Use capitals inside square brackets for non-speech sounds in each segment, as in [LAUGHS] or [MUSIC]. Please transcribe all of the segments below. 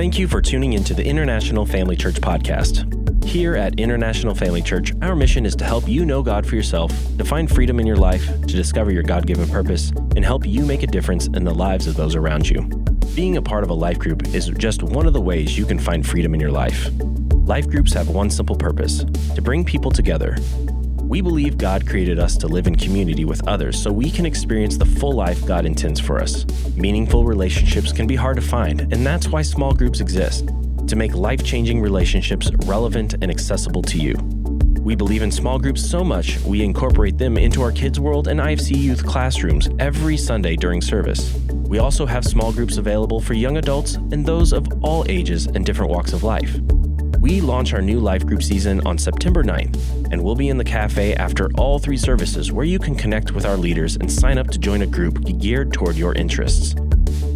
Thank you for tuning into the International Family Church podcast. Here at International Family Church, our mission is to help you know God for yourself, to find freedom in your life, to discover your God given purpose, and help you make a difference in the lives of those around you. Being a part of a life group is just one of the ways you can find freedom in your life. Life groups have one simple purpose to bring people together. We believe God created us to live in community with others so we can experience the full life God intends for us. Meaningful relationships can be hard to find, and that's why small groups exist to make life changing relationships relevant and accessible to you. We believe in small groups so much, we incorporate them into our Kids World and IFC youth classrooms every Sunday during service. We also have small groups available for young adults and those of all ages and different walks of life. We launch our new life group season on September 9th, and we'll be in the cafe after all three services where you can connect with our leaders and sign up to join a group geared toward your interests.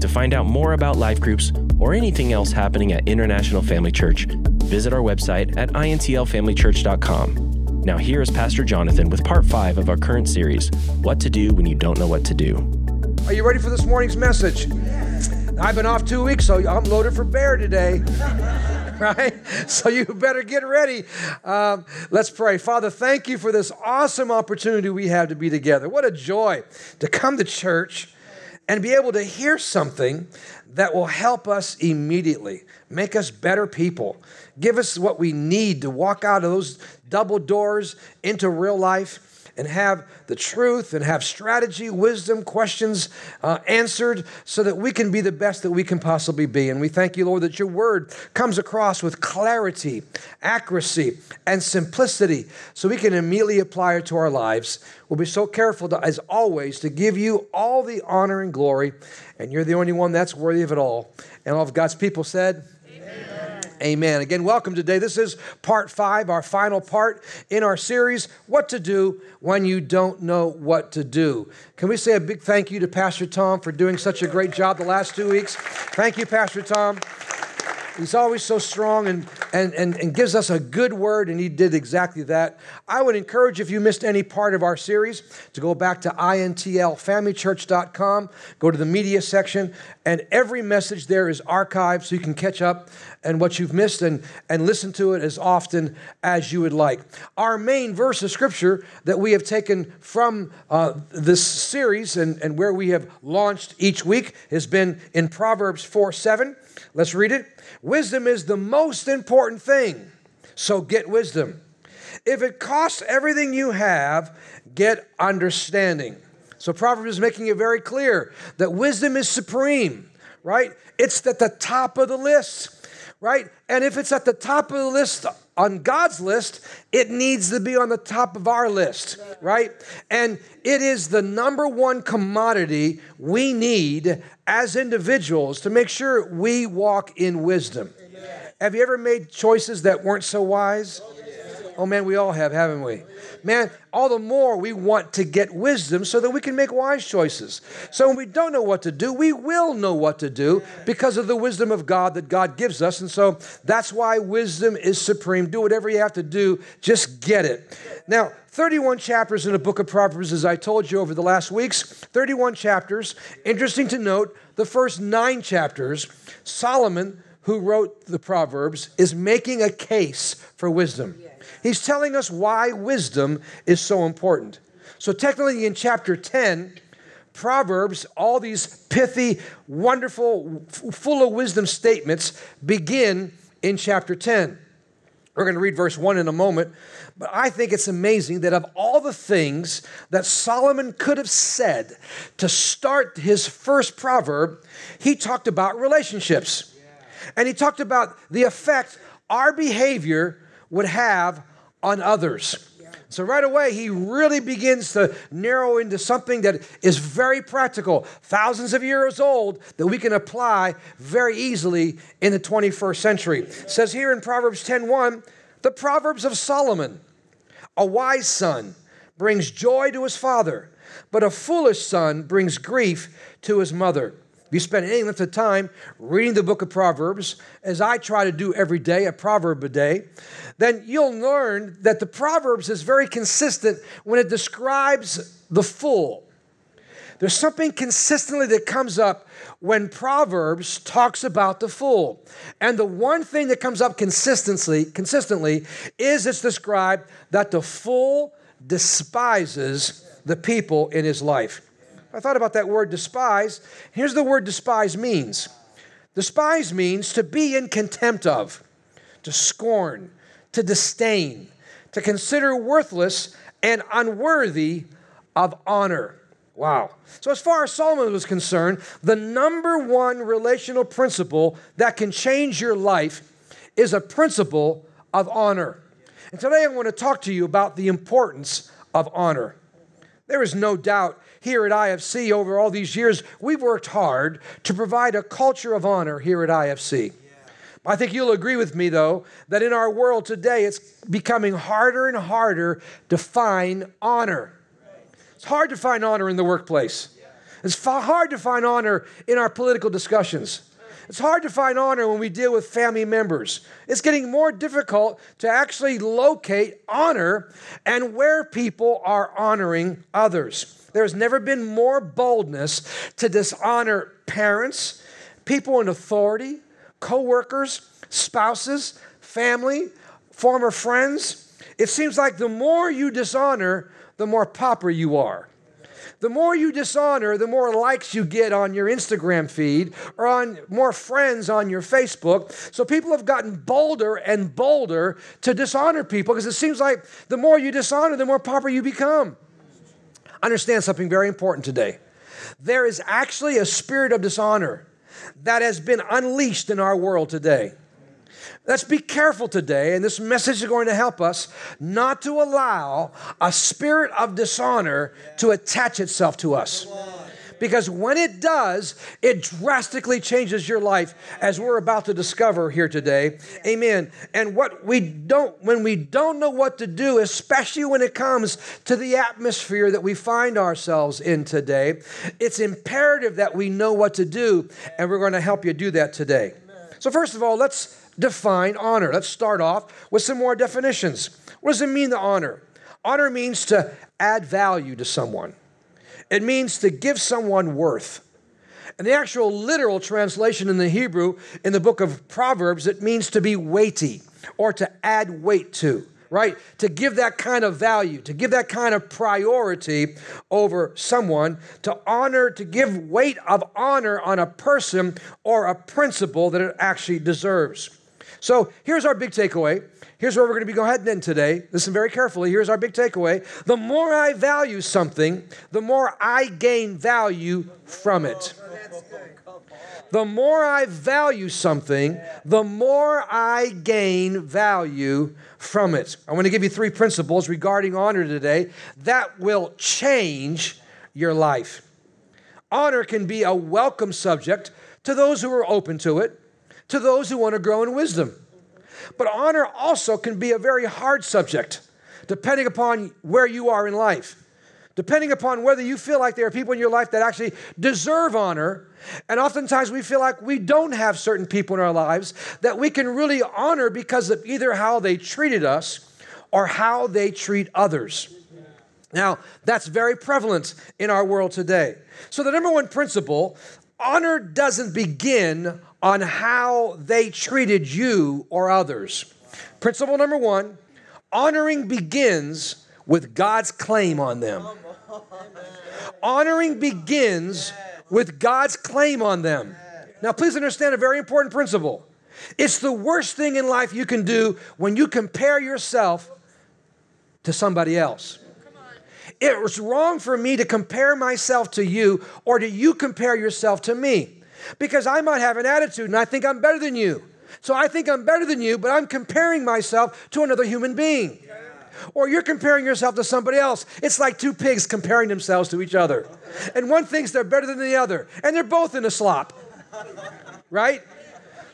To find out more about life groups or anything else happening at International Family Church, visit our website at intlfamilychurch.com. Now, here is Pastor Jonathan with part five of our current series What to Do When You Don't Know What to Do. Are you ready for this morning's message? I've been off two weeks, so I'm loaded for bear today. [LAUGHS] right? So you better get ready. Um, let's pray. Father, thank you for this awesome opportunity we have to be together. What a joy to come to church and be able to hear something that will help us immediately, make us better people, give us what we need to walk out of those double doors into real life and have the truth and have strategy, wisdom, questions uh, answered so that we can be the best that we can possibly be. And we thank you, Lord, that your word comes across with clarity, accuracy, and simplicity so we can immediately apply it to our lives. We'll be so careful, to, as always, to give you all the honor and glory. And you're the only one that's worthy of it all. And all of God's people said, Amen. Again, welcome today. This is part five, our final part in our series, What to Do When You Don't Know What to Do. Can we say a big thank you to Pastor Tom for doing such a great job the last two weeks? Thank you, Pastor Tom. He's always so strong and, and, and, and gives us a good word, and he did exactly that. I would encourage, if you missed any part of our series, to go back to intlfamilychurch.com, go to the media section, and every message there is archived so you can catch up and what you've missed and, and listen to it as often as you would like. Our main verse of scripture that we have taken from uh, this series and, and where we have launched each week has been in Proverbs 4 7. Let's read it. Wisdom is the most important thing, so get wisdom. If it costs everything you have, get understanding. So Proverbs is making it very clear that wisdom is supreme, right? It's at the top of the list, right? And if it's at the top of the list on God's list, it needs to be on the top of our list, right? And it is the number one commodity we need as individuals to make sure we walk in wisdom. Have you ever made choices that weren't so wise? Oh, Oh man, we all have, haven't we? Man, all the more we want to get wisdom so that we can make wise choices. So when we don't know what to do, we will know what to do because of the wisdom of God that God gives us. And so that's why wisdom is supreme. Do whatever you have to do, just get it. Now, 31 chapters in the book of Proverbs, as I told you over the last weeks. 31 chapters. Interesting to note, the first nine chapters, Solomon, who wrote the Proverbs, is making a case for wisdom. He's telling us why wisdom is so important. So, technically, in chapter 10, Proverbs, all these pithy, wonderful, full of wisdom statements begin in chapter 10. We're going to read verse 1 in a moment, but I think it's amazing that of all the things that Solomon could have said to start his first proverb, he talked about relationships. And he talked about the effect our behavior would have on others. So, right away, he really begins to narrow into something that is very practical, thousands of years old, that we can apply very easily in the 21st century. It says here in Proverbs 10:1, the Proverbs of Solomon, a wise son brings joy to his father, but a foolish son brings grief to his mother. You spend any length of time reading the book of Proverbs, as I try to do every day, a proverb a day, then you'll learn that the Proverbs is very consistent when it describes the fool. there's something consistently that comes up when Proverbs talks about the fool. And the one thing that comes up consistently, consistently is it's described that the fool despises the people in his life. I thought about that word despise. Here's the word despise means. Despise means to be in contempt of, to scorn, to disdain, to consider worthless and unworthy of honor. Wow. So, as far as Solomon was concerned, the number one relational principle that can change your life is a principle of honor. And today I want to talk to you about the importance of honor. There is no doubt here at IFC over all these years, we've worked hard to provide a culture of honor here at IFC. I think you'll agree with me, though, that in our world today, it's becoming harder and harder to find honor. It's hard to find honor in the workplace. It's hard to find honor in our political discussions. It's hard to find honor when we deal with family members. It's getting more difficult to actually locate honor and where people are honoring others. There has never been more boldness to dishonor parents, people in authority, co-workers, spouses, family, former friends. It seems like the more you dishonor, the more popular you are. The more you dishonor, the more likes you get on your Instagram feed or on more friends on your Facebook. So people have gotten bolder and bolder to dishonor people because it seems like the more you dishonor, the more popular you become. Understand something very important today. There is actually a spirit of dishonor that has been unleashed in our world today. Let's be careful today, and this message is going to help us not to allow a spirit of dishonor to attach itself to us. Because when it does, it drastically changes your life, as we're about to discover here today. Amen. And what we don't, when we don't know what to do, especially when it comes to the atmosphere that we find ourselves in today, it's imperative that we know what to do, and we're going to help you do that today. So, first of all, let's define honor. Let's start off with some more definitions. What does it mean to honor? Honor means to add value to someone. It means to give someone worth. And the actual literal translation in the Hebrew in the book of Proverbs, it means to be weighty or to add weight to, right? To give that kind of value, to give that kind of priority over someone, to honor, to give weight of honor on a person or a principle that it actually deserves. So here's our big takeaway Here's where we're going to be going ahead in today. Listen very carefully. Here's our big takeaway. The more I value something, the more I gain value from it. The more I value something, the more I gain value from it. I want to give you three principles regarding honor today that will change your life. Honor can be a welcome subject to those who are open to it, to those who want to grow in wisdom. But honor also can be a very hard subject, depending upon where you are in life, depending upon whether you feel like there are people in your life that actually deserve honor. And oftentimes we feel like we don't have certain people in our lives that we can really honor because of either how they treated us or how they treat others. Now, that's very prevalent in our world today. So, the number one principle honor doesn't begin on how they treated you or others. Principle number one honoring begins with God's claim on them. Honoring begins with God's claim on them. Now, please understand a very important principle. It's the worst thing in life you can do when you compare yourself to somebody else. It was wrong for me to compare myself to you or do you compare yourself to me because I might have an attitude and I think I'm better than you. So I think I'm better than you, but I'm comparing myself to another human being. Or you're comparing yourself to somebody else. It's like two pigs comparing themselves to each other. And one thinks they're better than the other, and they're both in a slop. Right?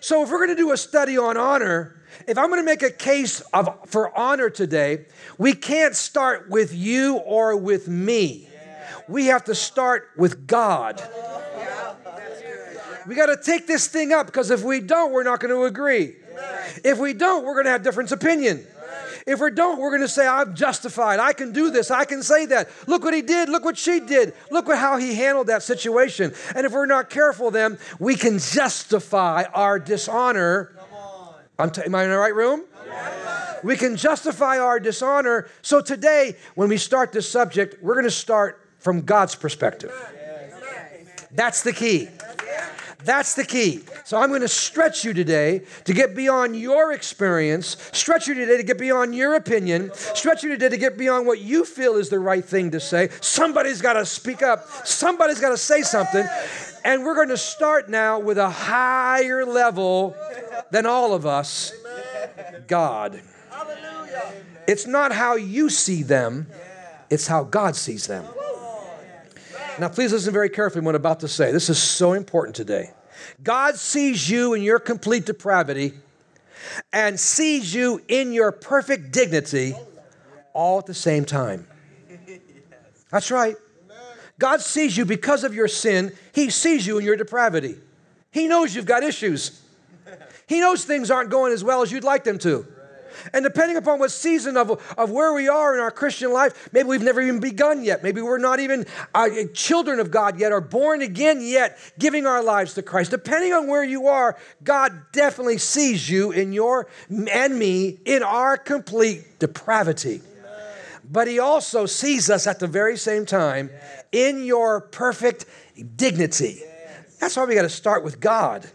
So if we're going to do a study on honor, if I'm going to make a case of, for honor today, we can't start with you or with me. We have to start with God. We got to take this thing up because if we don't, we're not going to agree. If we don't, we're going to have different opinion. If we don't, we're going to say, I'm justified. I can do this. I can say that. Look what he did. Look what she did. Look what, how he handled that situation. And if we're not careful, then we can justify our dishonor. I'm t- am I in the right room? We can justify our dishonor. So today, when we start this subject, we're going to start from God's perspective. That's the key. That's the key. So I'm going to stretch you today to get beyond your experience, stretch you today to get beyond your opinion, stretch you today to get beyond what you feel is the right thing to say. Somebody's got to speak up, somebody's got to say something. And we're going to start now with a higher level than all of us God. It's not how you see them, it's how God sees them. Now, please listen very carefully what I'm about to say. This is so important today. God sees you in your complete depravity and sees you in your perfect dignity all at the same time. That's right. God sees you because of your sin, He sees you in your depravity. He knows you've got issues. He knows things aren't going as well as you'd like them to. And depending upon what season of, of where we are in our Christian life, maybe we've never even begun yet. Maybe we're not even uh, children of God yet or born again yet, giving our lives to Christ. Depending on where you are, God definitely sees you in your and me in our complete depravity. But He also sees us at the very same time in your perfect dignity. That's why we got to start with God.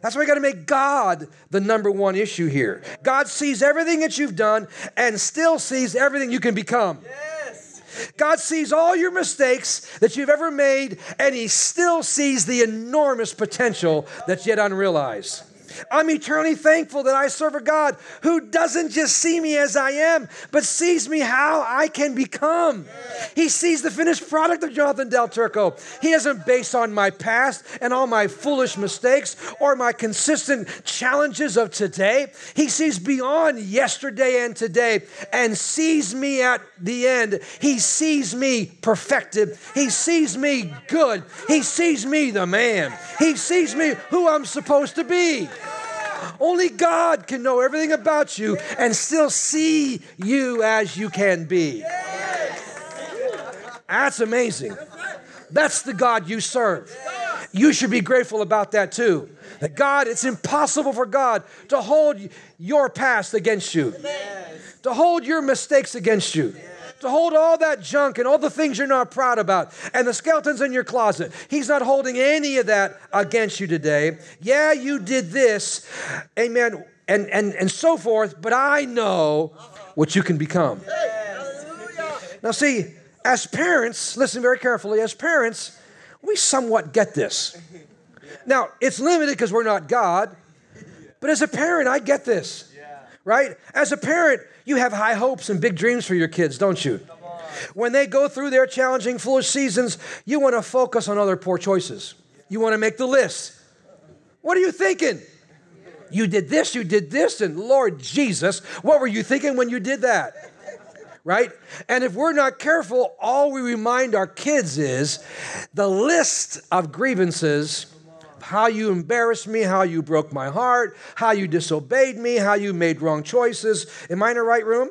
That's why we got to make God the number one issue here. God sees everything that you've done and still sees everything you can become. Yes. God sees all your mistakes that you've ever made, and He still sees the enormous potential that's yet unrealized. I'm eternally thankful that I serve a God who doesn't just see me as I am, but sees me how I can become. He sees the finished product of Jonathan Del Turco. He isn't based on my past and all my foolish mistakes or my consistent challenges of today. He sees beyond yesterday and today and sees me at the end. He sees me perfected. He sees me good. He sees me the man. He sees me who I'm supposed to be. Only God can know everything about you and still see you as you can be. That's amazing. That's the God you serve. You should be grateful about that too. That God, it's impossible for God to hold your past against you, to hold your mistakes against you to hold all that junk and all the things you're not proud about and the skeletons in your closet. He's not holding any of that against you today. Yeah, you did this, amen, and, and, and so forth, but I know what you can become. Now, see, as parents, listen very carefully, as parents, we somewhat get this. Now, it's limited because we're not God, but as a parent, I get this right? As a parent, you have high hopes and big dreams for your kids, don't you? When they go through their challenging, foolish seasons, you want to focus on other poor choices. You want to make the list. What are you thinking? You did this, you did this, and Lord Jesus, what were you thinking when you did that? Right? And if we're not careful, all we remind our kids is the list of grievances how you embarrassed me, how you broke my heart, how you disobeyed me, how you made wrong choices. Am I in the right room?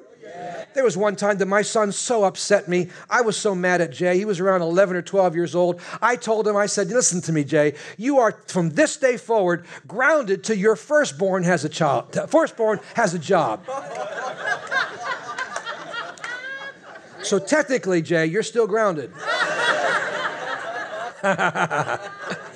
There was one time that my son so upset me. I was so mad at Jay. He was around 11 or 12 years old. I told him, I said, Listen to me, Jay. You are from this day forward grounded to your firstborn has a child. Firstborn has a job. so technically, Jay, you're still grounded. [LAUGHS] [LAUGHS]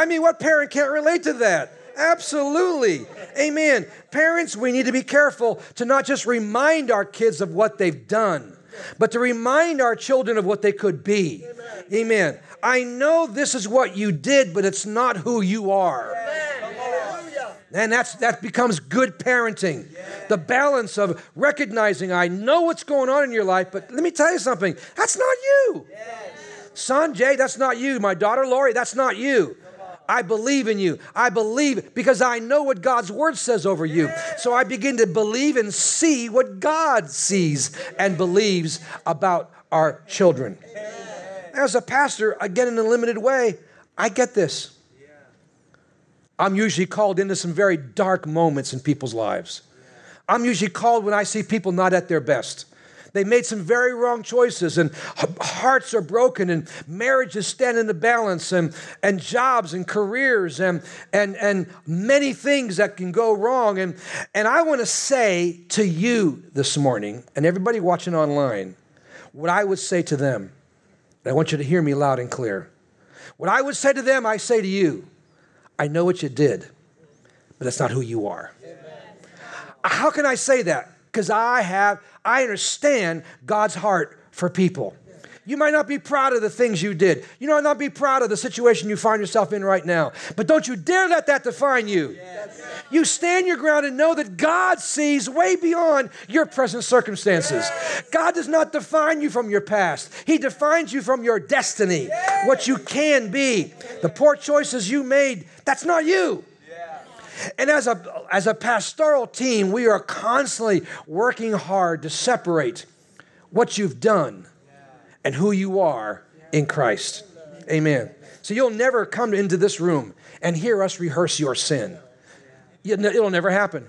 I mean, what parent can't relate to that? Absolutely. Amen. Parents, we need to be careful to not just remind our kids of what they've done, but to remind our children of what they could be. Amen. I know this is what you did, but it's not who you are. And that's that becomes good parenting. The balance of recognizing I know what's going on in your life, but let me tell you something. That's not you. Son Jay, that's not you. My daughter Lori, that's not you. I believe in you. I believe because I know what God's word says over you. So I begin to believe and see what God sees and believes about our children. As a pastor, again in a limited way, I get this. I'm usually called into some very dark moments in people's lives. I'm usually called when I see people not at their best. They made some very wrong choices, and hearts are broken, and marriages stand in the balance, and, and jobs and careers, and, and, and many things that can go wrong. And, and I want to say to you this morning, and everybody watching online, what I would say to them. I want you to hear me loud and clear. What I would say to them, I say to you. I know what you did, but that's not who you are. How can I say that? Because I have, I understand God's heart for people. You might not be proud of the things you did. You might not be proud of the situation you find yourself in right now. But don't you dare let that define you. Yes. You stand your ground and know that God sees way beyond your present circumstances. Yes. God does not define you from your past, He defines you from your destiny, yes. what you can be. The poor choices you made, that's not you. And as a, as a pastoral team, we are constantly working hard to separate what you've done and who you are in Christ. Amen. So you'll never come into this room and hear us rehearse your sin. It'll never happen.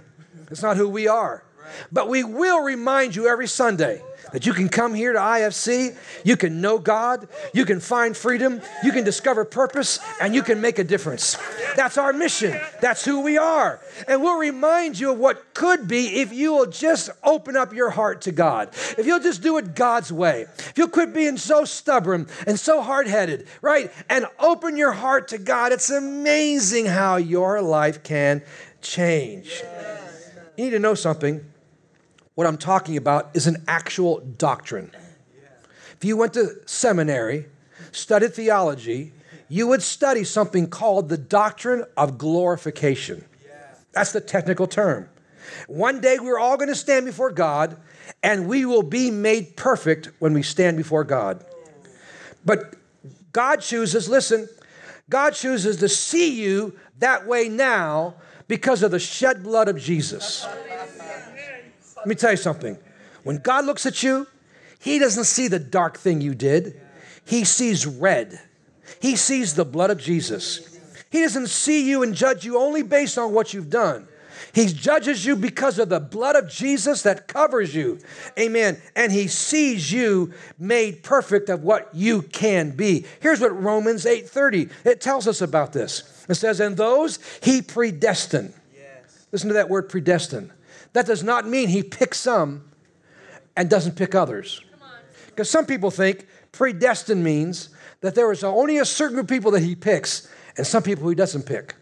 It's not who we are. But we will remind you every Sunday that you can come here to IFC, you can know God, you can find freedom, you can discover purpose, and you can make a difference. That's our mission. That's who we are. And we'll remind you of what could be if you will just open up your heart to God. If you'll just do it God's way. If you'll quit being so stubborn and so hard headed, right? And open your heart to God. It's amazing how your life can change. You need to know something what I'm talking about is an actual doctrine. If you went to seminary, studied theology, you would study something called the doctrine of glorification. That's the technical term. One day we're all going to stand before God and we will be made perfect when we stand before God. But God chooses, listen, God chooses to see you that way now because of the shed blood of Jesus. Let me tell you something. When God looks at you, He doesn't see the dark thing you did, He sees red. He sees the blood of Jesus. He doesn't see you and judge you only based on what you've done. He judges you because of the blood of Jesus that covers you. Amen. And he sees you made perfect of what you can be. Here's what Romans 8:30 it tells us about this. It says, "And those he predestined." Yes. Listen to that word predestined. That does not mean he picks some and doesn't pick others. Because some people think predestined means that there is only a certain group of people that he picks and some people he doesn't pick.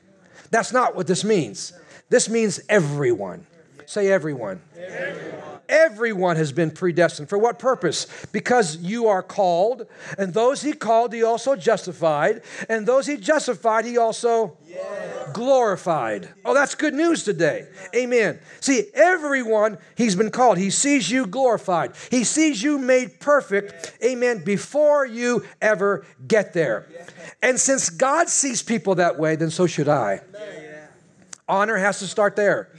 That's not what this means. This means everyone. Say everyone. everyone. Everyone has been predestined. For what purpose? Because you are called, and those he called, he also justified, and those he justified, he also glorified. Oh, that's good news today. Amen. See, everyone he's been called, he sees you glorified, he sees you made perfect. Amen. Before you ever get there. And since God sees people that way, then so should I. Honor has to start there.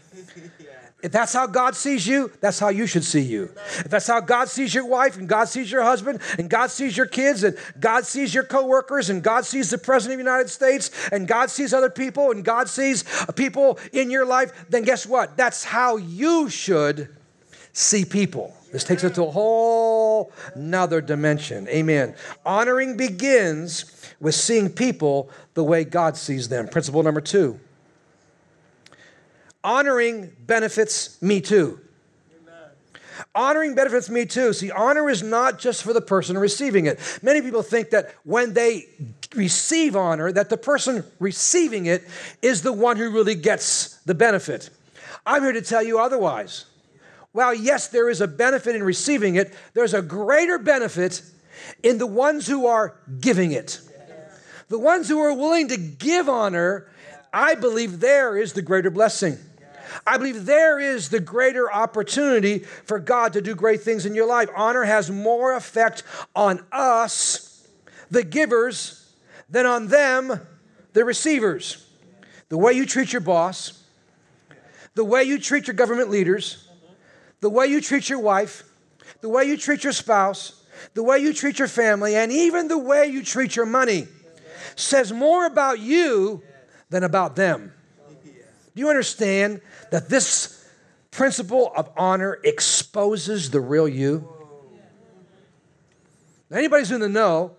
If that's how God sees you, that's how you should see you. If that's how God sees your wife, and God sees your husband, and God sees your kids, and God sees your coworkers, and God sees the President of the United States, and God sees other people, and God sees uh, people in your life, then guess what? That's how you should see people. This takes it to a whole nother dimension. Amen. Honoring begins with seeing people the way God sees them. Principle number two honoring benefits me too. Honoring benefits me too. See, honor is not just for the person receiving it. Many people think that when they receive honor, that the person receiving it is the one who really gets the benefit. I'm here to tell you otherwise. While yes, there is a benefit in receiving it, there's a greater benefit in the ones who are giving it. The ones who are willing to give honor, I believe there is the greater blessing. I believe there is the greater opportunity for God to do great things in your life. Honor has more effect on us, the givers, than on them, the receivers. The way you treat your boss, the way you treat your government leaders, the way you treat your wife, the way you treat your spouse, the way you treat your family, and even the way you treat your money says more about you than about them. Do you understand that this principle of honor exposes the real you. Anybody who's in the know,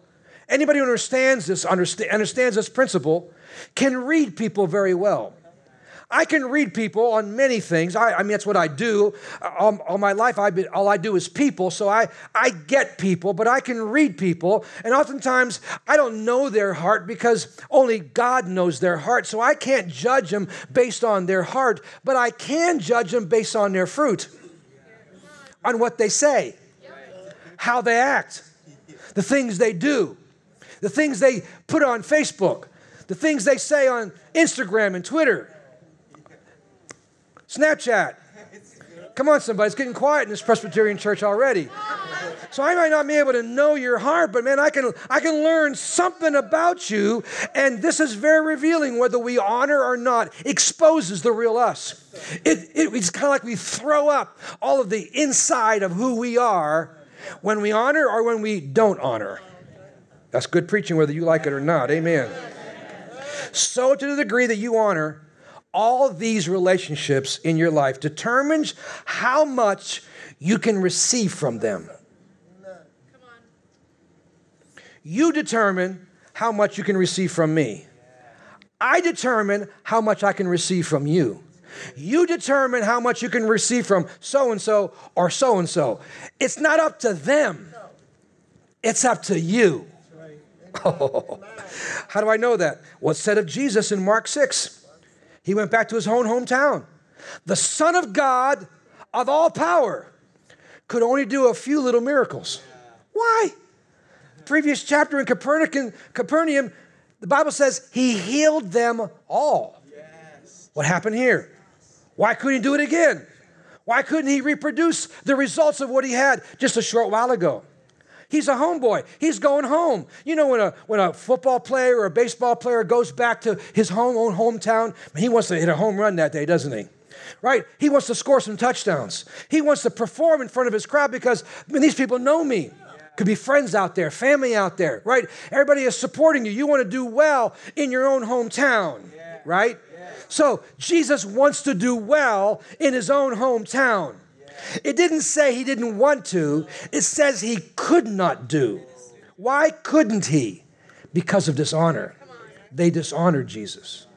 anybody who understands this, understands this principle, can read people very well. I can read people on many things. I, I mean, that's what I do. All, all my life, I've been, all I do is people. So I, I get people, but I can read people. And oftentimes, I don't know their heart because only God knows their heart. So I can't judge them based on their heart, but I can judge them based on their fruit, on what they say, how they act, the things they do, the things they put on Facebook, the things they say on Instagram and Twitter. Snapchat. Come on, somebody. It's getting quiet in this Presbyterian church already. So I might not be able to know your heart, but man, I can I can learn something about you, and this is very revealing. Whether we honor or not, exposes the real us. It, it, it's kind of like we throw up all of the inside of who we are when we honor or when we don't honor. That's good preaching, whether you like it or not. Amen. So to the degree that you honor, all these relationships in your life determines how much you can receive from them. You determine how much you can receive from me. I determine how much I can receive from you. You determine how much you can receive from so and so or so and so. It's not up to them, it's up to you. Oh, [LAUGHS] how do I know that? What's said of Jesus in Mark 6? He went back to his own hometown. The Son of God of all power could only do a few little miracles. Why? Previous chapter in Capernaum, the Bible says he healed them all. What happened here? Why couldn't he do it again? Why couldn't he reproduce the results of what he had just a short while ago? He's a homeboy. He's going home. You know, when a, when a football player or a baseball player goes back to his home, own hometown, he wants to hit a home run that day, doesn't he? Right? He wants to score some touchdowns. He wants to perform in front of his crowd because I mean, these people know me. Could be friends out there, family out there, right? Everybody is supporting you. You want to do well in your own hometown, right? So Jesus wants to do well in his own hometown. It didn't say he didn't want to, it says he could not do. Why couldn't he? Because of dishonor. They dishonored Jesus.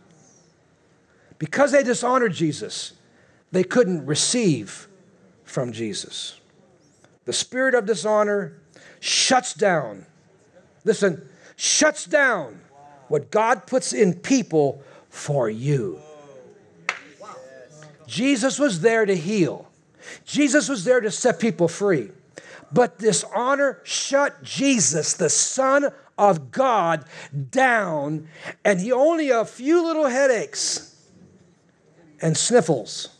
Because they dishonored Jesus, they couldn't receive from Jesus. The spirit of dishonor shuts down, listen, shuts down what God puts in people for you. Jesus was there to heal. Jesus was there to set people free. But dishonor shut Jesus, the Son of God, down, and he only a few little headaches and sniffles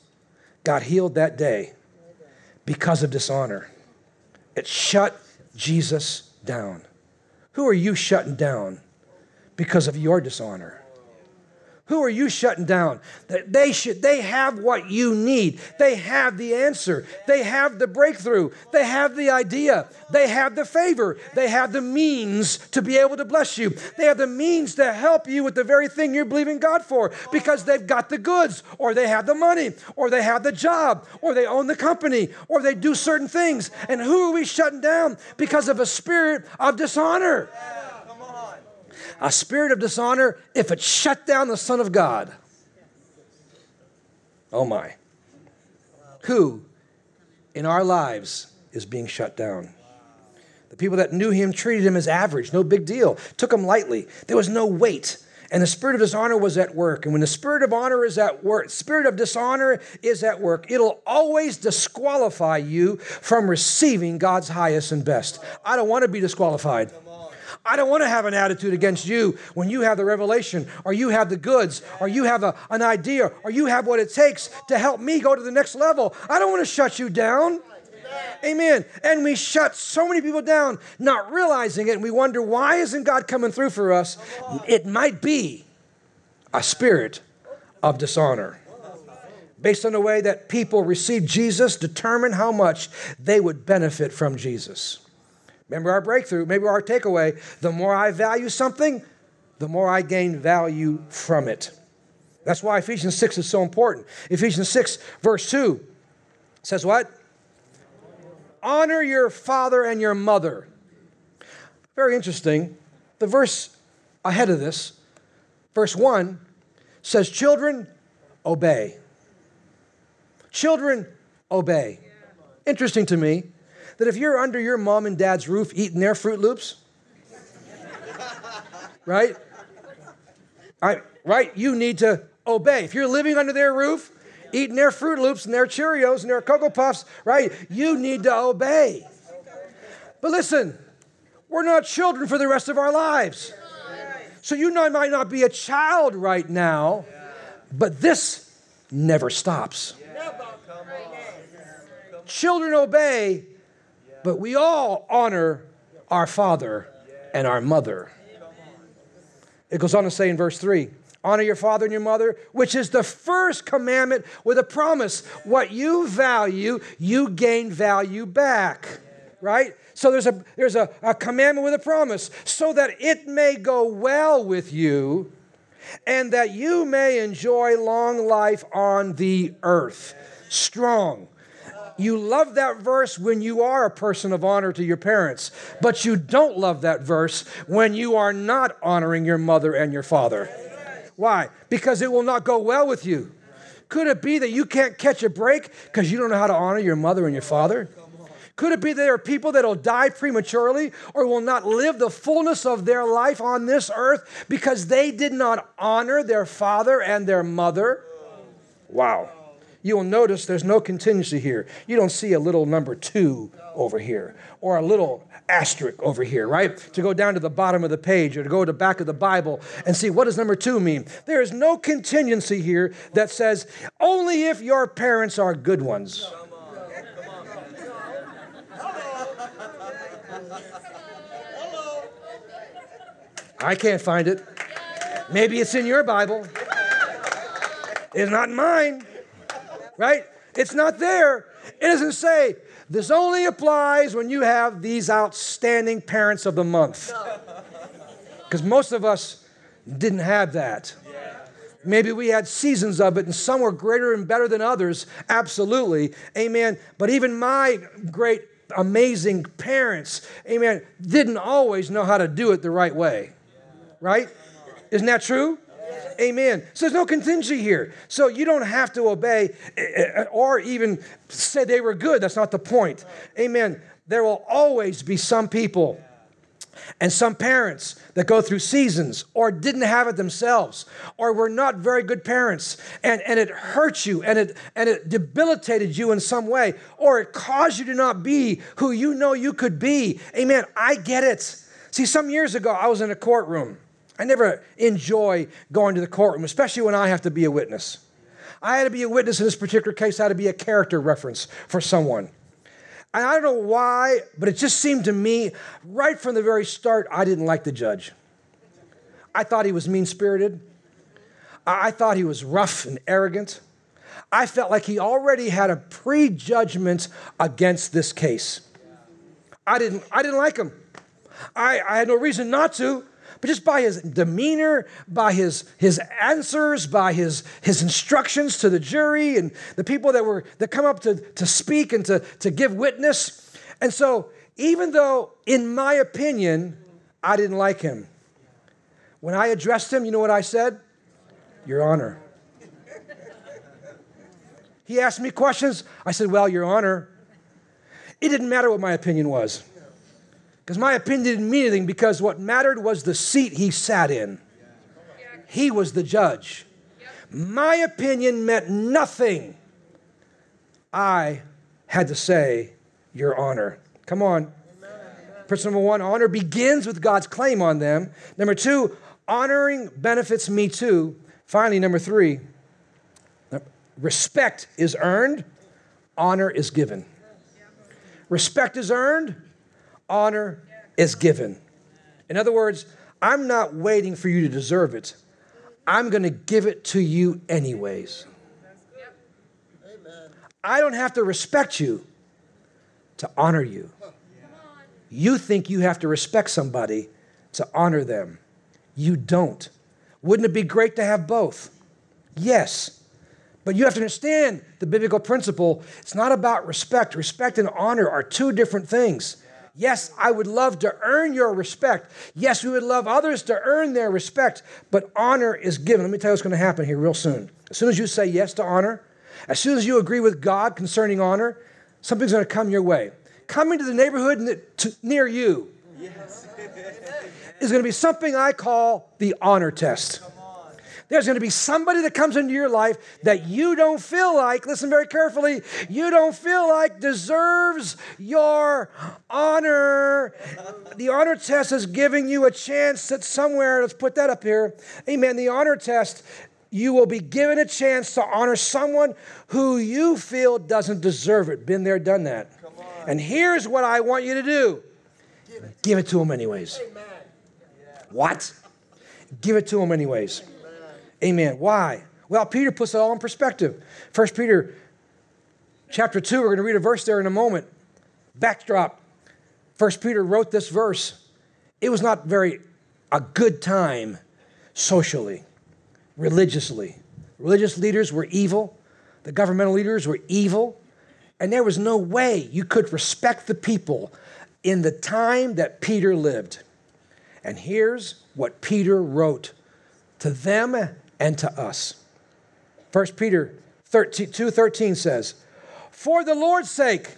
got healed that day because of dishonor. It shut Jesus down. Who are you shutting down because of your dishonor? Who are you shutting down? They should they have what you need. They have the answer. They have the breakthrough. They have the idea. They have the favor. They have the means to be able to bless you. They have the means to help you with the very thing you're believing God for because they've got the goods or they have the money or they have the job or they own the company or they do certain things. And who are we shutting down because of a spirit of dishonor? A spirit of dishonor if it shut down the Son of God. Oh my. Who in our lives is being shut down? The people that knew him treated him as average, no big deal, took him lightly. There was no weight. And the spirit of dishonor was at work. And when the spirit of honor is at work, spirit of dishonor is at work, it'll always disqualify you from receiving God's highest and best. I don't want to be disqualified. I don't want to have an attitude against you when you have the revelation, or you have the goods, or you have a, an idea, or you have what it takes to help me go to the next level. I don't want to shut you down. Amen. And we shut so many people down, not realizing it, and we wonder why isn't God coming through for us? It might be a spirit of dishonor. Based on the way that people receive Jesus, determine how much they would benefit from Jesus. Remember our breakthrough, maybe our takeaway. The more I value something, the more I gain value from it. That's why Ephesians 6 is so important. Ephesians 6, verse 2 says what? Honor your father and your mother. Very interesting. The verse ahead of this, verse 1, says, Children, obey. Children, obey. Interesting to me that if you're under your mom and dad's roof eating their Froot Loops, right? I, right? You need to obey. If you're living under their roof, eating their Froot Loops and their Cheerios and their Cocoa Puffs, right? You need to obey. But listen, we're not children for the rest of our lives. So you might not be a child right now, but this never stops. Children obey, but we all honor our father and our mother. It goes on to say in verse 3 Honor your father and your mother, which is the first commandment with a promise. What you value, you gain value back. Right? So there's a there's a, a commandment with a promise, so that it may go well with you, and that you may enjoy long life on the earth. Strong. You love that verse when you are a person of honor to your parents, but you don't love that verse when you are not honoring your mother and your father. Why? Because it will not go well with you. Could it be that you can't catch a break because you don't know how to honor your mother and your father? Could it be that there are people that will die prematurely or will not live the fullness of their life on this earth because they did not honor their father and their mother? Wow you will notice there's no contingency here. You don't see a little number two over here or a little asterisk over here, right? To go down to the bottom of the page or to go to the back of the Bible and see what does number two mean. There is no contingency here that says only if your parents are good ones. I can't find it. Maybe it's in your Bible. It's not in mine right? It's not there. It doesn't say this only applies when you have these outstanding parents of the month. Because most of us didn't have that. Maybe we had seasons of it, and some were greater and better than others. Absolutely. Amen. But even my great, amazing parents, amen, didn't always know how to do it the right way. Right? Isn't that true? Amen. So there's no contingency here. So you don't have to obey eh, eh, or even say they were good. That's not the point. Amen. There will always be some people and some parents that go through seasons or didn't have it themselves or were not very good parents and, and it hurt you and it, and it debilitated you in some way or it caused you to not be who you know you could be. Amen. I get it. See, some years ago, I was in a courtroom I never enjoy going to the courtroom, especially when I have to be a witness. I had to be a witness in this particular case, I had to be a character reference for someone. And I don't know why, but it just seemed to me right from the very start, I didn't like the judge. I thought he was mean spirited. I thought he was rough and arrogant. I felt like he already had a prejudgment against this case. I didn't, I didn't like him. I, I had no reason not to, but just by his demeanor, by his, his answers, by his, his instructions to the jury and the people that were that come up to, to speak and to, to give witness. And so, even though, in my opinion, I didn't like him, when I addressed him, you know what I said? Your Honor. He asked me questions. I said, Well, Your Honor. It didn't matter what my opinion was. Because my opinion didn't mean anything because what mattered was the seat he sat in. He was the judge. My opinion meant nothing. I had to say, Your honor. Come on. Person number one, honor begins with God's claim on them. Number two, honoring benefits me too. Finally, number three, respect is earned, honor is given. Respect is earned, honor is given. In other words, I'm not waiting for you to deserve it. I'm going to give it to you anyways. I don't have to respect you to honor you. You think you have to respect somebody to honor them. You don't. Wouldn't it be great to have both? Yes. But you have to understand the biblical principle. It's not about respect. Respect and honor are two different things. Yes, I would love to earn your respect. Yes, we would love others to earn their respect, but honor is given. Let me tell you what's going to happen here real soon. As soon as you say yes to honor, as soon as you agree with God concerning honor, something's going to come your way. Coming to the neighborhood near you yes. is going to be something I call the honor test. There's going to be somebody that comes into your life that you don't feel like, listen very carefully, you don't feel like deserves your honor. The honor test is giving you a chance that somewhere, let's put that up here. Amen. The honor test, you will be given a chance to honor someone who you feel doesn't deserve it. Been there, done that. And here's what I want you to do give it to them anyways. What? Give it to them anyways. Amen. Why? Well, Peter puts it all in perspective. First Peter chapter 2, we're going to read a verse there in a moment. Backdrop. First Peter wrote this verse. It was not very a good time socially, religiously. Religious leaders were evil. The governmental leaders were evil. And there was no way you could respect the people in the time that Peter lived. And here's what Peter wrote to them and to us. 1 Peter 13, 2.13 says, For the Lord's sake,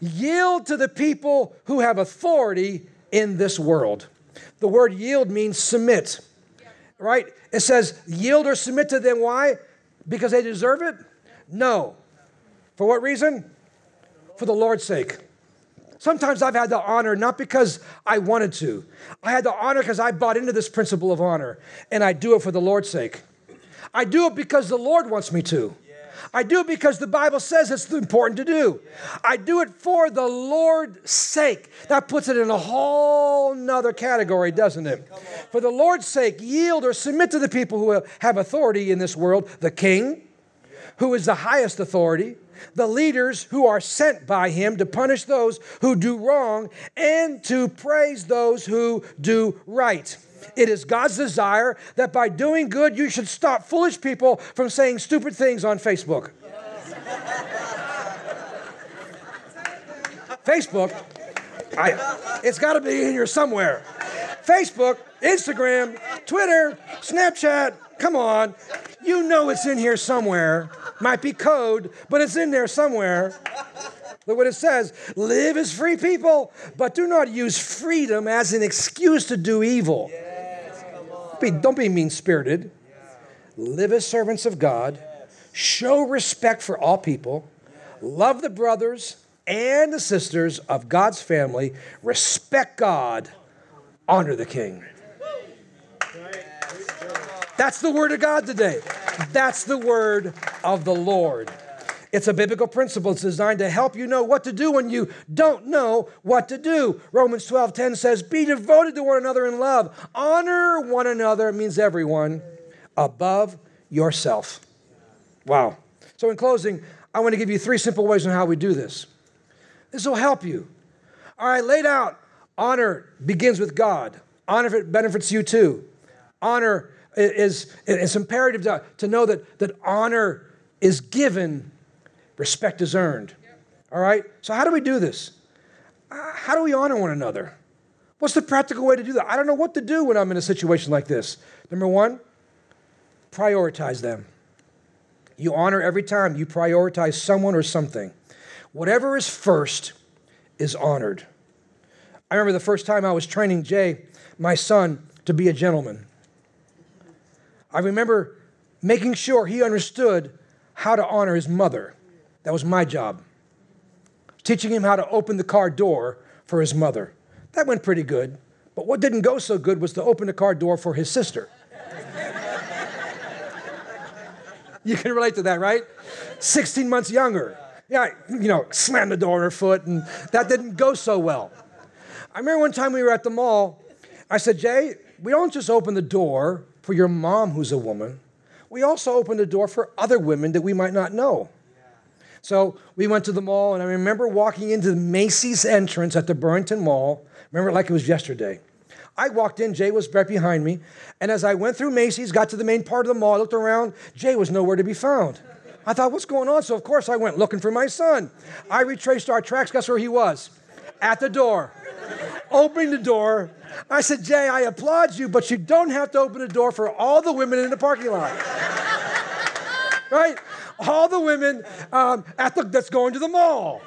yield to the people who have authority in this world. The word yield means submit, right? It says yield or submit to them. Why? Because they deserve it? No. For what reason? For the Lord's sake. Sometimes I've had the honor not because I wanted to. I had the honor because I bought into this principle of honor, and I do it for the Lord's sake. I do it because the Lord wants me to. I do it because the Bible says it's important to do. I do it for the Lord's sake. That puts it in a whole nother category, doesn't it? For the Lord's sake, yield or submit to the people who have authority in this world the king, who is the highest authority, the leaders who are sent by him to punish those who do wrong and to praise those who do right. It is God's desire that by doing good, you should stop foolish people from saying stupid things on Facebook. Facebook, I, it's got to be in here somewhere. Facebook, Instagram, Twitter, Snapchat, come on. You know it's in here somewhere. Might be code, but it's in there somewhere. Look what it says live as free people, but do not use freedom as an excuse to do evil. Yes, don't be, don't be mean spirited. Live as servants of God, show respect for all people, love the brothers and the sisters of God's family, respect God, honor the king. That's the word of God today. That's the word of the Lord. It's a biblical principle. It's designed to help you know what to do when you don't know what to do. Romans 12 10 says, Be devoted to one another in love. Honor one another, means everyone, above yourself. Wow. So, in closing, I want to give you three simple ways on how we do this. This will help you. All right, laid out. Honor begins with God. Honor benefits you too. Honor is it's imperative to, to know that, that honor is given, respect is earned. All right? So, how do we do this? Uh, how do we honor one another? What's the practical way to do that? I don't know what to do when I'm in a situation like this. Number one, prioritize them. You honor every time you prioritize someone or something. Whatever is first is honored. I remember the first time I was training Jay, my son, to be a gentleman. I remember making sure he understood how to honor his mother. That was my job. Teaching him how to open the car door for his mother. That went pretty good. But what didn't go so good was to open the car door for his sister. [LAUGHS] you can relate to that, right? 16 months younger. Yeah, you know, slammed the door on her foot, and that didn't go so well. I remember one time we were at the mall. I said, Jay, we don't just open the door for your mom who's a woman, we also opened the door for other women that we might not know. So we went to the mall, and I remember walking into the Macy's entrance at the Burlington Mall. Remember like it was yesterday. I walked in, Jay was right behind me. And as I went through Macy's, got to the main part of the mall, I looked around, Jay was nowhere to be found. I thought, what's going on? So, of course, I went looking for my son. I retraced our tracks. Guess where he was? At the door. Opening the door. I said, Jay, I applaud you, but you don't have to open the door for all the women in the parking lot. right? All the women um, at the, that's going to the mall.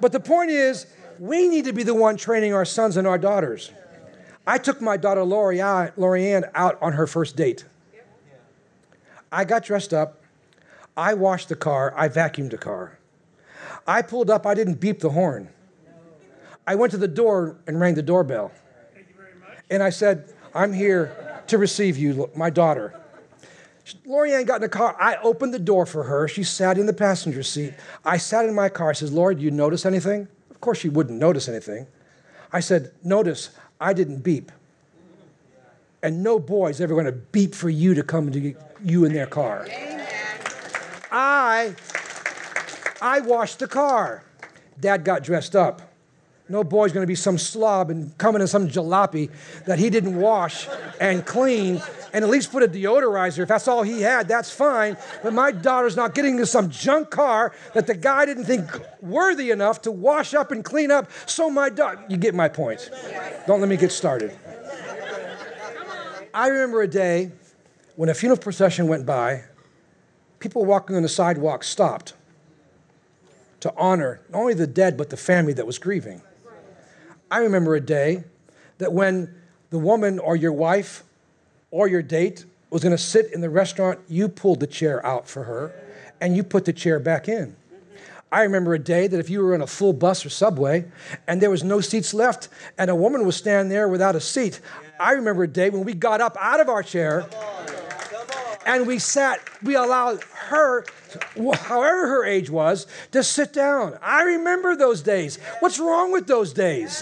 But the point is, we need to be the one training our sons and our daughters. I took my daughter Lorianne out on her first date. I got dressed up. I washed the car. I vacuumed the car. I pulled up. I didn't beep the horn. I went to the door and rang the doorbell. And I said, I'm here to receive you, my daughter. Lorianne got in the car. I opened the door for her. She sat in the passenger seat. I sat in my car. I says, Lord, you notice anything? Of course, she wouldn't notice anything. I said, Notice, I didn't beep. And no boy's ever going to beep for you to come to you in their car. Amen. I, I washed the car. Dad got dressed up. No boy's going to be some slob and coming in some jalopy that he didn't wash and clean and at least put a deodorizer. If that's all he had, that's fine. But my daughter's not getting into some junk car that the guy didn't think worthy enough to wash up and clean up. So my daughter, you get my point. Don't let me get started. I remember a day when a funeral procession went by, people walking on the sidewalk stopped to honor not only the dead, but the family that was grieving. I remember a day that when the woman or your wife or your date was going to sit in the restaurant, you pulled the chair out for her and you put the chair back in. I remember a day that if you were in a full bus or subway and there was no seats left and a woman was standing there without a seat, I remember a day when we got up out of our chair and we sat, we allowed her, however her age was, to sit down. I remember those days. What's wrong with those days?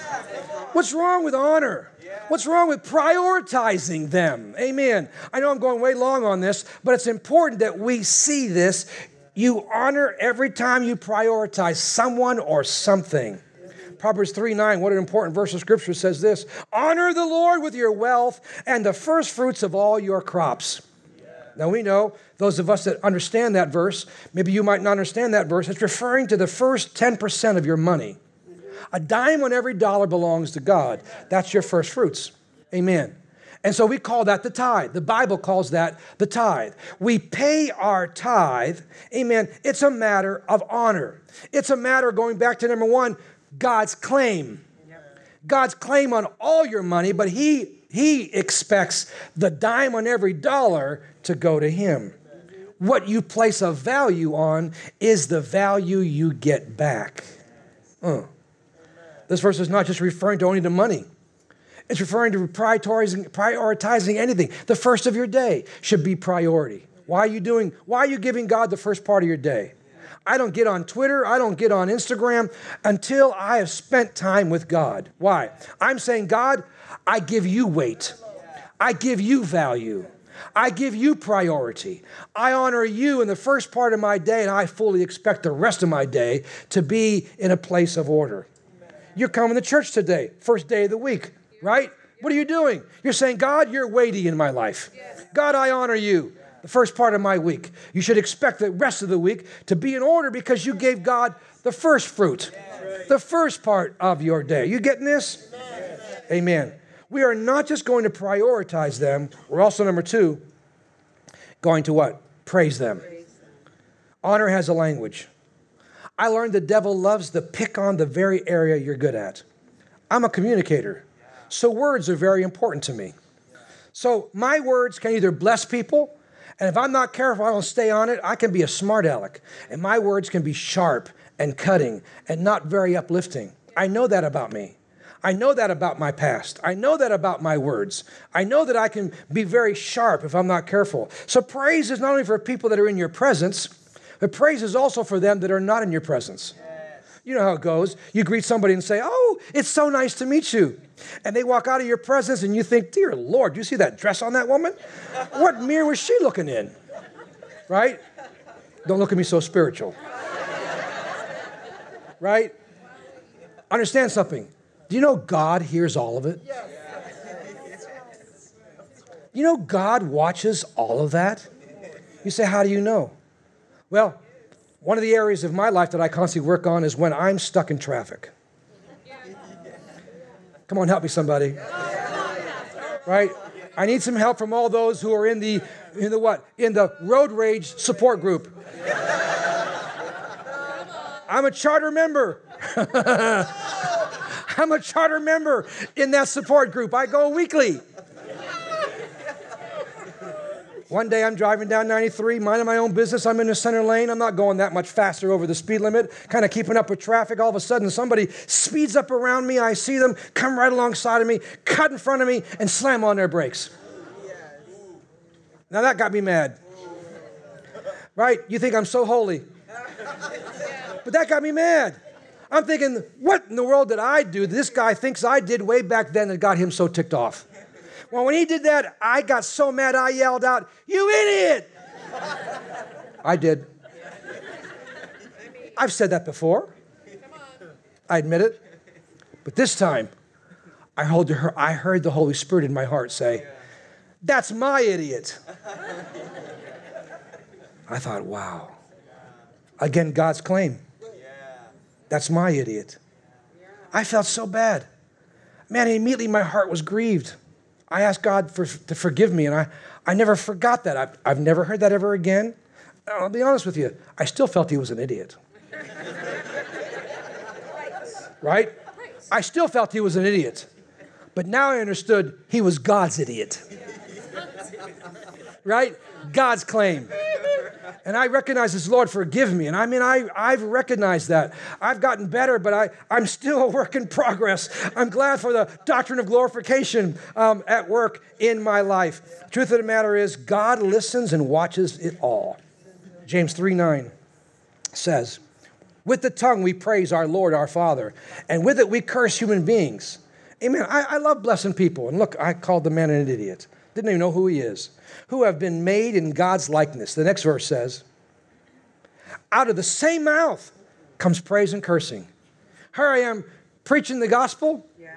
What's wrong with honor? What's wrong with prioritizing them? Amen. I know I'm going way long on this, but it's important that we see this. You honor every time you prioritize someone or something. Proverbs 3 9, what an important verse of scripture says this Honor the Lord with your wealth and the first fruits of all your crops. Now we know, those of us that understand that verse, maybe you might not understand that verse, it's referring to the first 10% of your money. A dime on every dollar belongs to God. That's your first fruits. Amen. And so we call that the tithe. The Bible calls that the tithe. We pay our tithe. Amen. It's a matter of honor. It's a matter, going back to number one, God's claim. God's claim on all your money, but He he expects the dime on every dollar to go to Him. What you place a value on is the value you get back. Uh. This verse is not just referring to only the money. It's referring to prioritizing, prioritizing anything. The first of your day should be priority. Why are you doing, why are you giving God the first part of your day? I don't get on Twitter, I don't get on Instagram until I have spent time with God. Why? I'm saying, God, I give you weight. I give you value. I give you priority. I honor you in the first part of my day, and I fully expect the rest of my day to be in a place of order. You're coming to church today, first day of the week, right? What are you doing? You're saying, God, you're weighty in my life. God, I honor you the first part of my week. You should expect the rest of the week to be in order because you gave God the first fruit, the first part of your day. You getting this? Amen. We are not just going to prioritize them, we're also, number two, going to what? Praise them. Honor has a language. I learned the devil loves to pick on the very area you're good at. I'm a communicator, so words are very important to me. So my words can either bless people, and if I'm not careful, I don't stay on it, I can be a smart aleck. And my words can be sharp and cutting and not very uplifting. I know that about me. I know that about my past. I know that about my words. I know that I can be very sharp if I'm not careful. So praise is not only for people that are in your presence, but praise is also for them that are not in your presence. You know how it goes. You greet somebody and say, Oh, it's so nice to meet you. And they walk out of your presence and you think, Dear Lord, do you see that dress on that woman? What mirror was she looking in? Right? Don't look at me so spiritual. Right? Understand something. Do you know God hears all of it? You know, God watches all of that. You say, How do you know? Well, one of the areas of my life that I constantly work on is when I'm stuck in traffic. Come on, help me, somebody. Right? I need some help from all those who are in the in the what? In the road rage support group. I'm a charter member. [LAUGHS] I'm a charter member in that support group. I go weekly. One day I'm driving down 93, minding my own business. I'm in the center lane. I'm not going that much faster over the speed limit, kind of keeping up with traffic. All of a sudden, somebody speeds up around me. I see them come right alongside of me, cut in front of me, and slam on their brakes. Now that got me mad. Right? You think I'm so holy. But that got me mad. I'm thinking, what in the world did I do? This guy thinks I did way back then that got him so ticked off. Well, when he did that, I got so mad I yelled out, You idiot! I did. I've said that before. I admit it. But this time, I heard, I heard the Holy Spirit in my heart say, That's my idiot. I thought, wow. Again, God's claim. That's my idiot. I felt so bad. Man, immediately my heart was grieved. I asked God for, to forgive me, and I, I never forgot that. I've, I've never heard that ever again. I'll be honest with you, I still felt he was an idiot. right? I still felt he was an idiot. But now I understood he was God's idiot. Right? God's claim. And I recognize this, Lord, forgive me. And I mean, I, I've recognized that. I've gotten better, but I, I'm still a work in progress. I'm glad for the doctrine of glorification um, at work in my life. Truth of the matter is, God listens and watches it all. James 3 9 says, With the tongue we praise our Lord, our Father, and with it we curse human beings. Amen. I, I love blessing people. And look, I called the man an idiot. Didn't even know who he is who have been made in God's likeness. The next verse says, Out of the same mouth comes praise and cursing. Here I am preaching the gospel, yeah.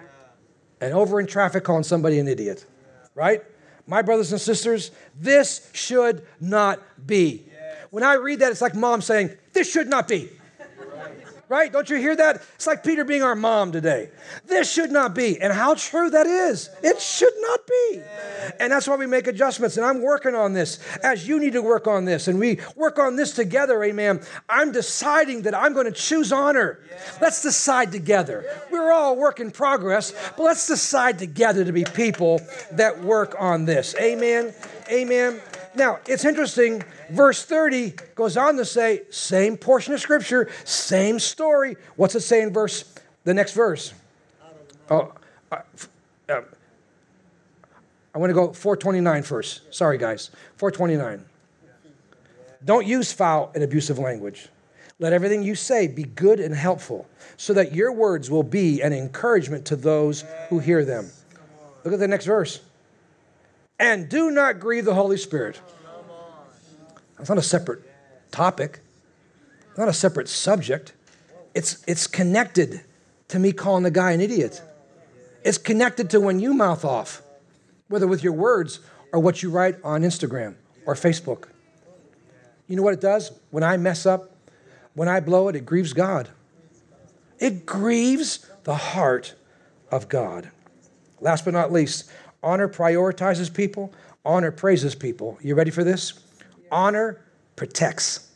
and over in traffic calling somebody an idiot, right? My brothers and sisters, this should not be. When I read that, it's like mom saying, This should not be right? Don't you hear that? It's like Peter being our mom today. This should not be. And how true that is. It should not be. And that's why we make adjustments. And I'm working on this as you need to work on this. And we work on this together, amen. I'm deciding that I'm going to choose honor. Let's decide together. We're all work in progress, but let's decide together to be people that work on this. Amen. Amen. Now, it's interesting. Verse 30 goes on to say, same portion of scripture, same story. What's it say in verse, the next verse? Oh, uh, uh, I want to go 429 first. Sorry, guys. 429. Don't use foul and abusive language. Let everything you say be good and helpful, so that your words will be an encouragement to those who hear them. Look at the next verse and do not grieve the Holy Spirit. It's not a separate topic, not a separate subject. It's, it's connected to me calling the guy an idiot. It's connected to when you mouth off, whether with your words or what you write on Instagram or Facebook. You know what it does? When I mess up, when I blow it, it grieves God. It grieves the heart of God. Last but not least, Honor prioritizes people, honor praises people. You ready for this? Honor protects.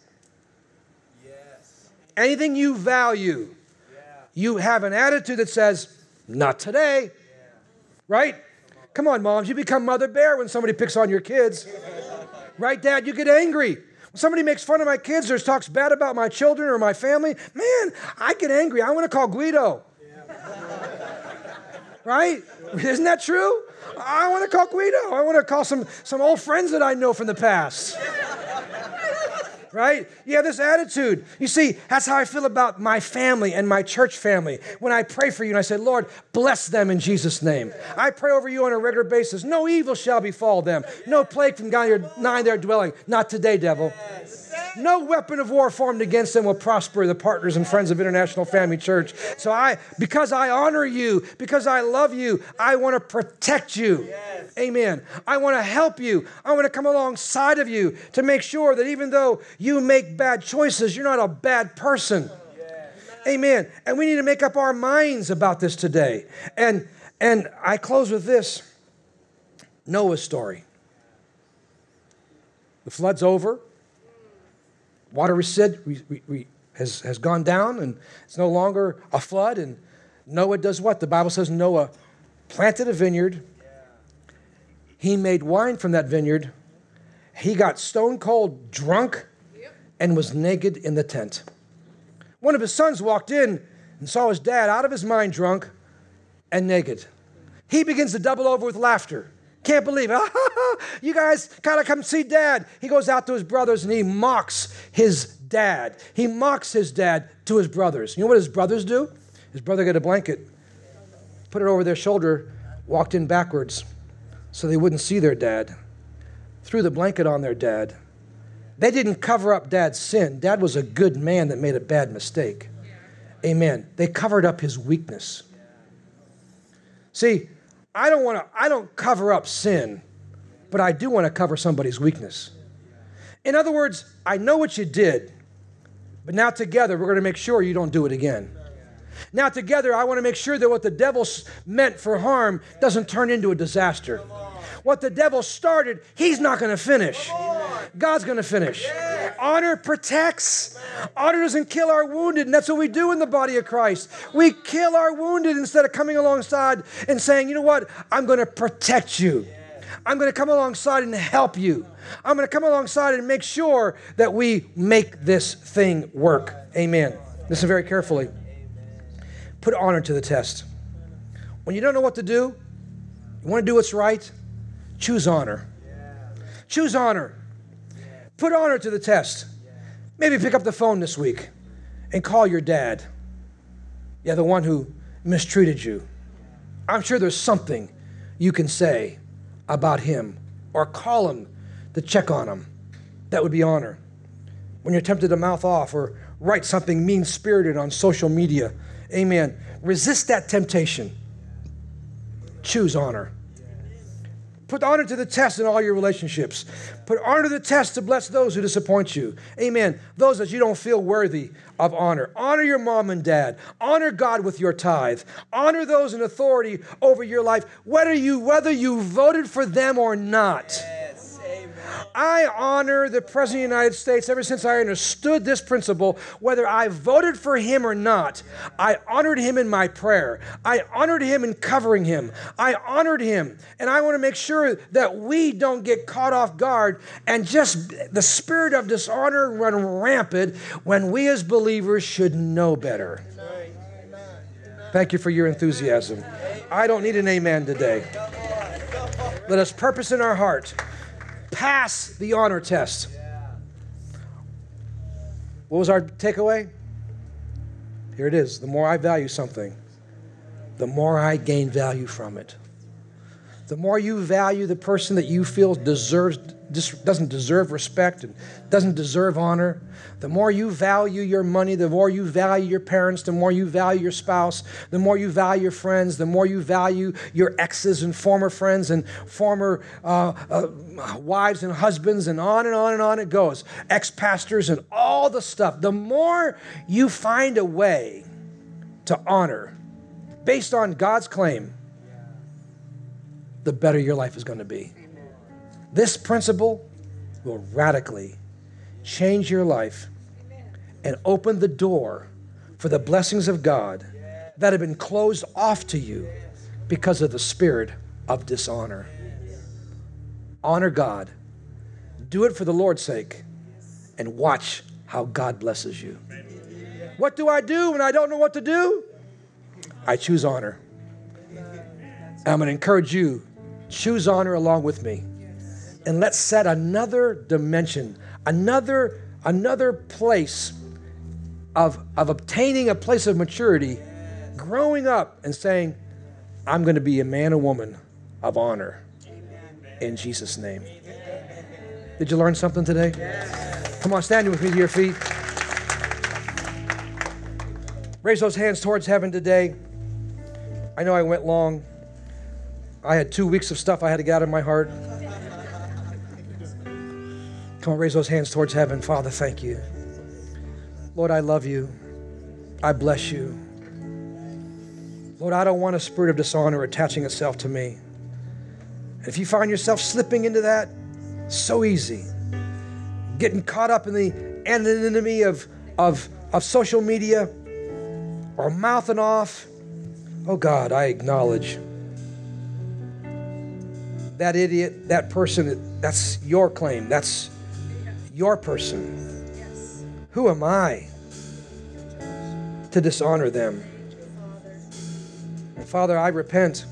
Yes. Anything you value, yeah. you have an attitude that says, not today. Yeah. Right? Come on, moms, you become mother bear when somebody picks on your kids. [LAUGHS] right, dad? You get angry. When somebody makes fun of my kids or talks bad about my children or my family, man, I get angry. I want to call Guido. Right? Isn't that true? I want to call Guido. I want to call some, some old friends that I know from the past. right? You have this attitude. You see, that's how I feel about my family and my church family. When I pray for you and I say, Lord, bless them in Jesus' name. I pray over you on a regular basis. No evil shall befall them. No plague from God nigh their dwelling. Not today, devil. No weapon of war formed against them will prosper, the partners and friends of International Family Church. So I, because I honor you, because I love you, I want to protect you. Yes. Amen. I want to help you. I want to come alongside of you to make sure that even though you make bad choices, you're not a bad person. Amen. And we need to make up our minds about this today. And and I close with this Noah's story. The flood's over. Water recede, re, re, re, has, has gone down, and it's no longer a flood. And Noah does what? The Bible says Noah planted a vineyard. He made wine from that vineyard. He got stone cold drunk and was naked in the tent. One of his sons walked in and saw his dad out of his mind drunk and naked. He begins to double over with laughter. Can't believe it. [LAUGHS] you guys gotta come see dad. He goes out to his brothers and he mocks his dad. He mocks his dad to his brothers. You know what his brothers do? His brother got a blanket, put it over their shoulder, walked in backwards so they wouldn't see their dad, threw the blanket on their dad, they didn't cover up dad's sin. Dad was a good man that made a bad mistake. Amen. They covered up his weakness. See, I don't want to I don't cover up sin, but I do want to cover somebody's weakness. In other words, I know what you did, but now together we're going to make sure you don't do it again. Now together I want to make sure that what the devil meant for harm doesn't turn into a disaster. What the devil started, he's not going to finish. God's going to finish. Honor protects. Honor doesn't kill our wounded, and that's what we do in the body of Christ. We kill our wounded instead of coming alongside and saying, you know what? I'm going to protect you. I'm going to come alongside and help you. I'm going to come alongside and make sure that we make this thing work. Amen. Listen very carefully. Put honor to the test. When you don't know what to do, you want to do what's right, choose honor. Choose honor. Put honor to the test. Maybe pick up the phone this week and call your dad. Yeah, the one who mistreated you. I'm sure there's something you can say about him or call him to check on him. That would be honor. When you're tempted to mouth off or write something mean spirited on social media, amen. Resist that temptation. Choose honor. Put honor to the test in all your relationships. Put honor to the test to bless those who disappoint you. Amen. Those that you don't feel worthy of honor. Honor your mom and dad. Honor God with your tithe. Honor those in authority over your life, whether you whether you voted for them or not. I honor the President of the United States ever since I understood this principle, whether I voted for him or not. I honored him in my prayer. I honored him in covering him. I honored him. And I want to make sure that we don't get caught off guard and just the spirit of dishonor run rampant when we as believers should know better. Thank you for your enthusiasm. I don't need an amen today. Let us purpose in our heart pass the honor test. What was our takeaway? Here it is. The more I value something, the more I gain value from it. The more you value the person that you feel deserves doesn't deserve respect and doesn't deserve honor, the more you value your money, the more you value your parents, the more you value your spouse, the more you value your friends, the more you value your exes and former friends and former uh, uh, wives and husbands, and on and on and on it goes. Ex pastors and all the stuff. The more you find a way to honor based on God's claim, the better your life is going to be. This principle will radically change your life and open the door for the blessings of God that have been closed off to you because of the spirit of dishonor. Honor God, do it for the Lord's sake, and watch how God blesses you. What do I do when I don't know what to do? I choose honor. I'm going to encourage you choose honor along with me and let's set another dimension, another, another place of, of obtaining a place of maturity, growing up and saying, I'm going to be a man or woman of honor in Jesus' name. Did you learn something today? Come on, stand with me to your feet. Raise those hands towards heaven today. I know I went long. I had two weeks of stuff I had to get out of my heart. Come on, raise those hands towards heaven. Father, thank you. Lord, I love you. I bless you. Lord, I don't want a spirit of dishonor attaching itself to me. If you find yourself slipping into that, so easy. Getting caught up in the anonymity of, of, of social media or mouthing off. Oh God, I acknowledge that idiot, that person, that's your claim. That's your person. Who am I to dishonor them? And Father, I repent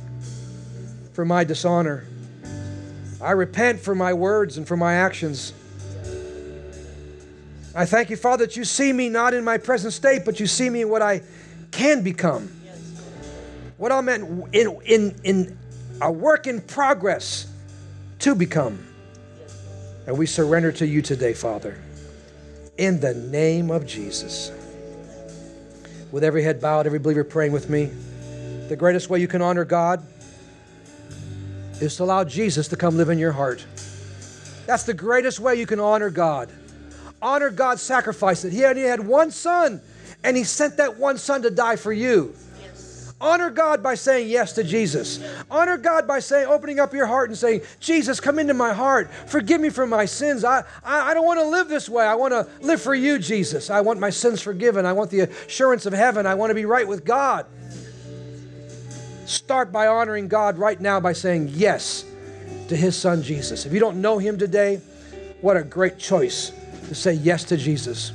for my dishonor. I repent for my words and for my actions. I thank you, Father, that you see me not in my present state, but you see me in what I can become. What I'm in, in, in, in a work in progress to become. And we surrender to you today, Father, in the name of Jesus. With every head bowed, every believer praying with me, the greatest way you can honor God is to allow Jesus to come live in your heart. That's the greatest way you can honor God. Honor God's sacrifice that He only had one son, and He sent that one son to die for you. Honor God by saying yes to Jesus. Honor God by saying, opening up your heart and saying, Jesus, come into my heart. Forgive me for my sins. I, I, I don't want to live this way. I want to live for you, Jesus. I want my sins forgiven. I want the assurance of heaven. I want to be right with God. Start by honoring God right now by saying yes to His Son Jesus. If you don't know Him today, what a great choice to say yes to Jesus.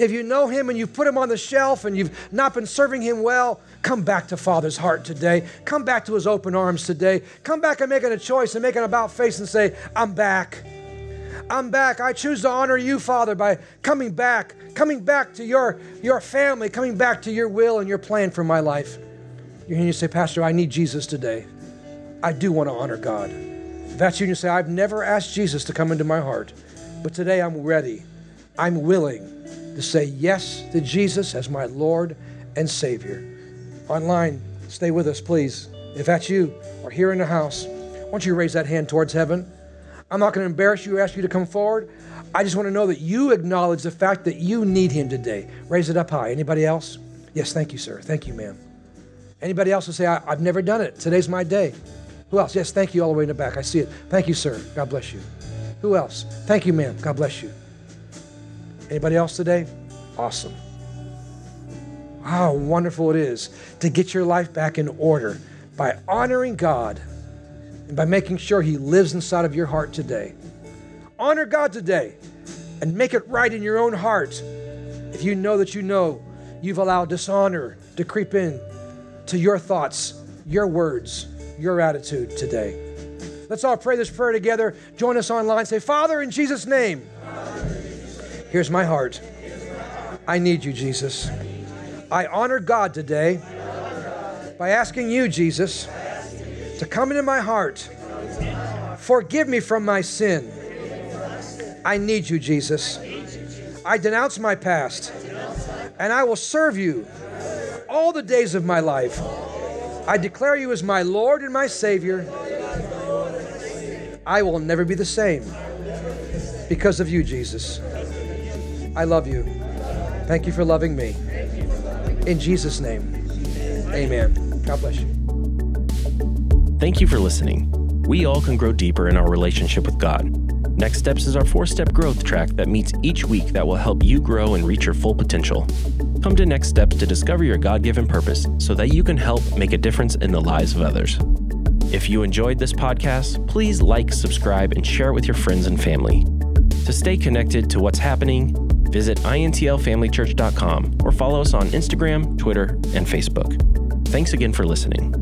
If you know Him and you've put Him on the shelf and you've not been serving Him well, come back to Father's heart today. Come back to His open arms today. Come back and making a choice and making an about face and say, I'm back. I'm back. I choose to honor you, Father, by coming back, coming back to your, your family, coming back to your will and your plan for my life. You're hearing you say, Pastor, I need Jesus today. I do want to honor God. That's you and you say, I've never asked Jesus to come into my heart, but today I'm ready. I'm willing to say yes to Jesus as my Lord and Savior. Online, stay with us, please. If that's you or here in the house, why don't you raise that hand towards heaven? I'm not going to embarrass you or ask you to come forward. I just want to know that you acknowledge the fact that you need him today. Raise it up high. Anybody else? Yes, thank you, sir. Thank you, ma'am. Anybody else will say, I, have never done it. Today's my day. Who else? Yes, thank you all the way in the back. I see it. Thank you, sir. God bless you. Who else? Thank you, ma'am. God bless you. Anybody else today? Awesome. How wonderful it is to get your life back in order by honoring God and by making sure He lives inside of your heart today. Honor God today and make it right in your own heart if you know that you know you've allowed dishonor to creep in to your thoughts, your words, your attitude today. Let's all pray this prayer together. Join us online. Say, Father, in Jesus' name, here's my heart. I need you, Jesus. I honor God today by asking you, Jesus, to come into my heart. Forgive me from my sin. I need you, Jesus. I denounce my past and I will serve you all the days of my life. I declare you as my Lord and my Savior. I will never be the same because of you, Jesus. I love you. Thank you for loving me. In Jesus' name, amen. God bless you. Thank you for listening. We all can grow deeper in our relationship with God. Next Steps is our four step growth track that meets each week that will help you grow and reach your full potential. Come to Next Steps to discover your God given purpose so that you can help make a difference in the lives of others. If you enjoyed this podcast, please like, subscribe, and share it with your friends and family. To stay connected to what's happening, visit intlfamilychurch.com or follow us on Instagram, Twitter, and Facebook. Thanks again for listening.